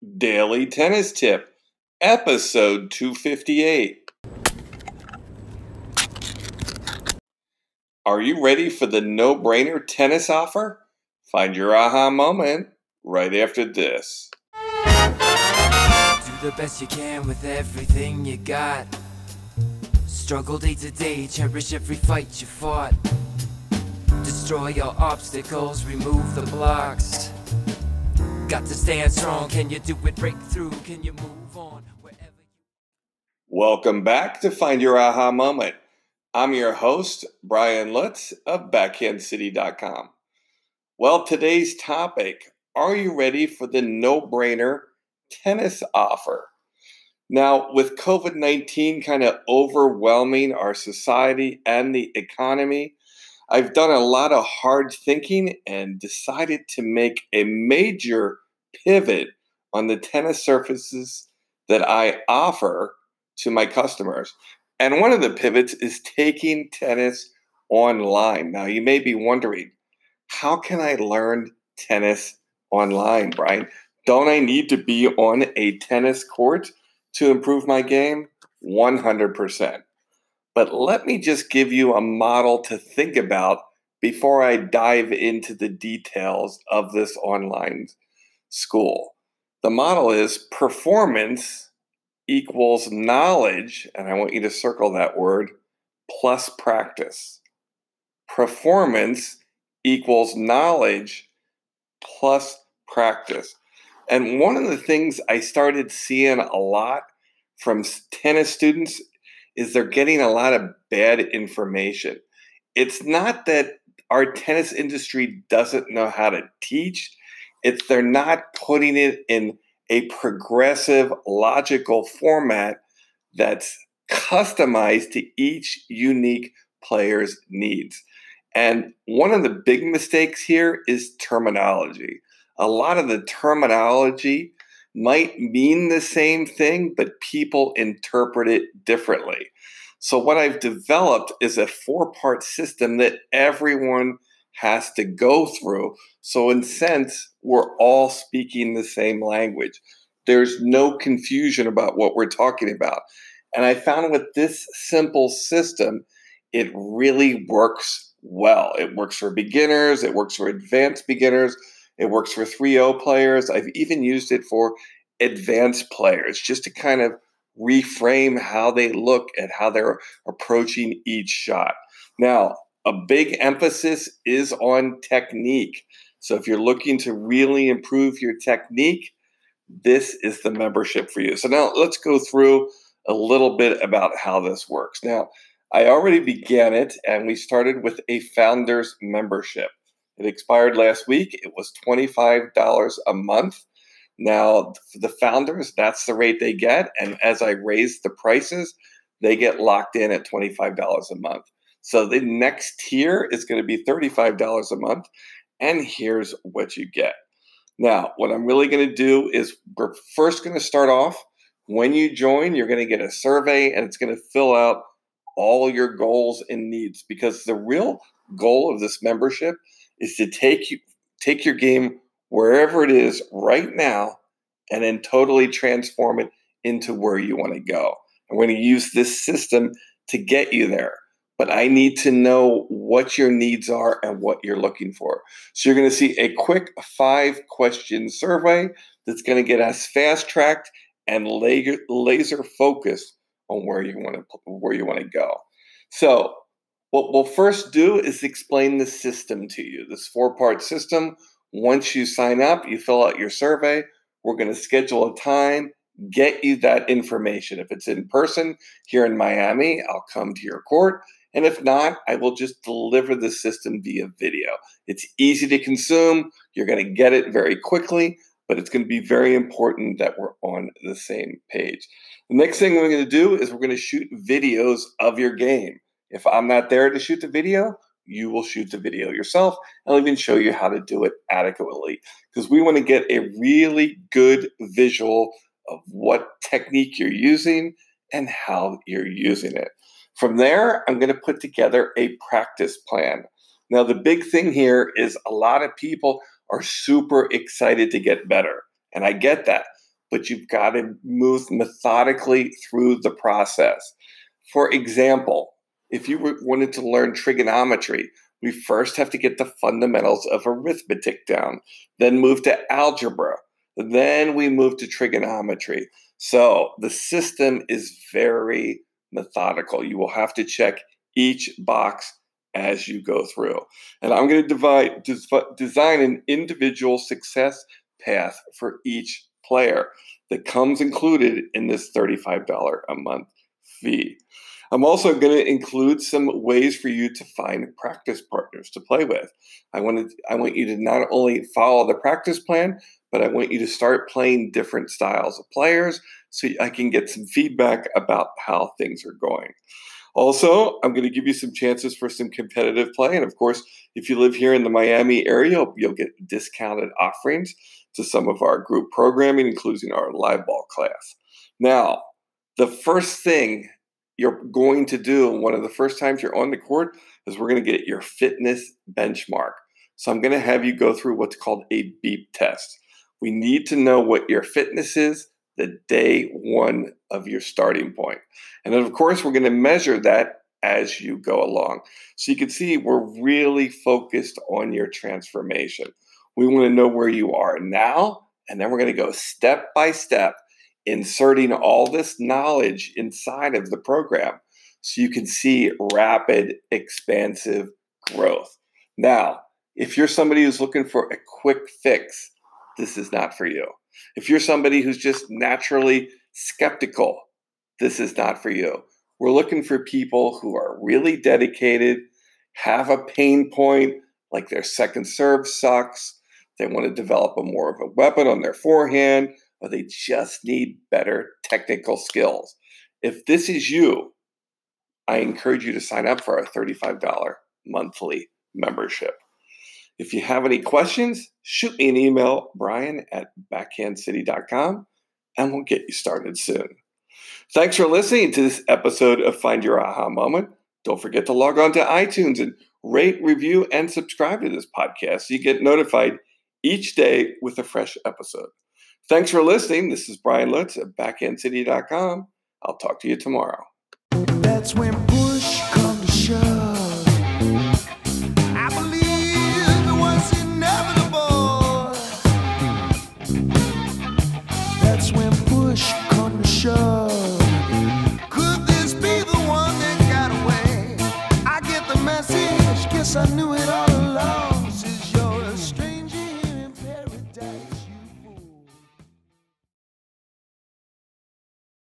Daily Tennis Tip, episode 258. Are you ready for the no brainer tennis offer? Find your aha moment right after this. Do the best you can with everything you got. Struggle day to day, cherish every fight you fought. Destroy your obstacles, remove the blocks. Got to stand strong. Can you do it? Break through. Can you move on wherever Welcome back to Find Your Aha Moment. I'm your host, Brian Lutz of BackhandCity.com. Well, today's topic Are you ready for the no brainer tennis offer? Now, with COVID 19 kind of overwhelming our society and the economy, I've done a lot of hard thinking and decided to make a major pivot on the tennis surfaces that I offer to my customers. And one of the pivots is taking tennis online. Now, you may be wondering, how can I learn tennis online, Brian? Don't I need to be on a tennis court to improve my game? 100%. But let me just give you a model to think about before I dive into the details of this online school. The model is performance equals knowledge, and I want you to circle that word, plus practice. Performance equals knowledge plus practice. And one of the things I started seeing a lot from tennis students is they're getting a lot of bad information. It's not that our tennis industry doesn't know how to teach, it's they're not putting it in a progressive, logical format that's customized to each unique player's needs. And one of the big mistakes here is terminology. A lot of the terminology might mean the same thing, but people interpret it differently. So, what I've developed is a four part system that everyone has to go through. So, in sense, we're all speaking the same language. There's no confusion about what we're talking about. And I found with this simple system, it really works well. It works for beginners, it works for advanced beginners, it works for 3 0 players. I've even used it for advanced players just to kind of reframe how they look at how they're approaching each shot. Now, a big emphasis is on technique. So if you're looking to really improve your technique, this is the membership for you. So now let's go through a little bit about how this works. Now, I already began it and we started with a founders membership. It expired last week. It was $25 a month. Now, the founders, that's the rate they get. And as I raise the prices, they get locked in at $25 a month. So the next tier is going to be $35 a month. And here's what you get. Now, what I'm really going to do is we're first going to start off. When you join, you're going to get a survey and it's going to fill out all your goals and needs because the real goal of this membership is to take you take your game wherever it is right now and then totally transform it into where you want to go. We're going to use this system to get you there. But I need to know what your needs are and what you're looking for. So you're going to see a quick five question survey that's going to get us fast tracked and laser, laser focused on where you want to where you want to go. So what we'll first do is explain the system to you. This four part system once you sign up, you fill out your survey. We're going to schedule a time, get you that information. If it's in person here in Miami, I'll come to your court. And if not, I will just deliver the system via video. It's easy to consume. You're going to get it very quickly, but it's going to be very important that we're on the same page. The next thing we're going to do is we're going to shoot videos of your game. If I'm not there to shoot the video, you will shoot the video yourself. I'll even show you how to do it adequately because we want to get a really good visual of what technique you're using and how you're using it. From there, I'm going to put together a practice plan. Now, the big thing here is a lot of people are super excited to get better, and I get that. but you've got to move methodically through the process. For example, if you wanted to learn trigonometry, we first have to get the fundamentals of arithmetic down, then move to algebra, then we move to trigonometry. So the system is very methodical. You will have to check each box as you go through. And I'm going to divide, design an individual success path for each player that comes included in this $35 a month fee. I'm also going to include some ways for you to find practice partners to play with. I want to, I want you to not only follow the practice plan, but I want you to start playing different styles of players so I can get some feedback about how things are going. Also, I'm going to give you some chances for some competitive play. And of course, if you live here in the Miami area, you'll get discounted offerings to some of our group programming, including our live ball class. Now, the first thing you're going to do, one of the first times you're on the court, is we're going to get your fitness benchmark. So I'm going to have you go through what's called a beep test. We need to know what your fitness is the day one of your starting point. And then, of course, we're going to measure that as you go along. So you can see we're really focused on your transformation. We want to know where you are now, and then we're going to go step by step, inserting all this knowledge inside of the program so you can see rapid, expansive growth. Now, if you're somebody who's looking for a quick fix, this is not for you. If you're somebody who's just naturally skeptical, this is not for you. We're looking for people who are really dedicated, have a pain point, like their second serve sucks, they want to develop a more of a weapon on their forehand, or they just need better technical skills. If this is you, I encourage you to sign up for our $35 monthly membership. If you have any questions, shoot me an email, brian at backhandcity.com, and we'll get you started soon. Thanks for listening to this episode of Find Your Aha Moment. Don't forget to log on to iTunes and rate, review, and subscribe to this podcast so you get notified each day with a fresh episode. Thanks for listening. This is Brian Lutz at backhandcity.com. I'll talk to you tomorrow. That's when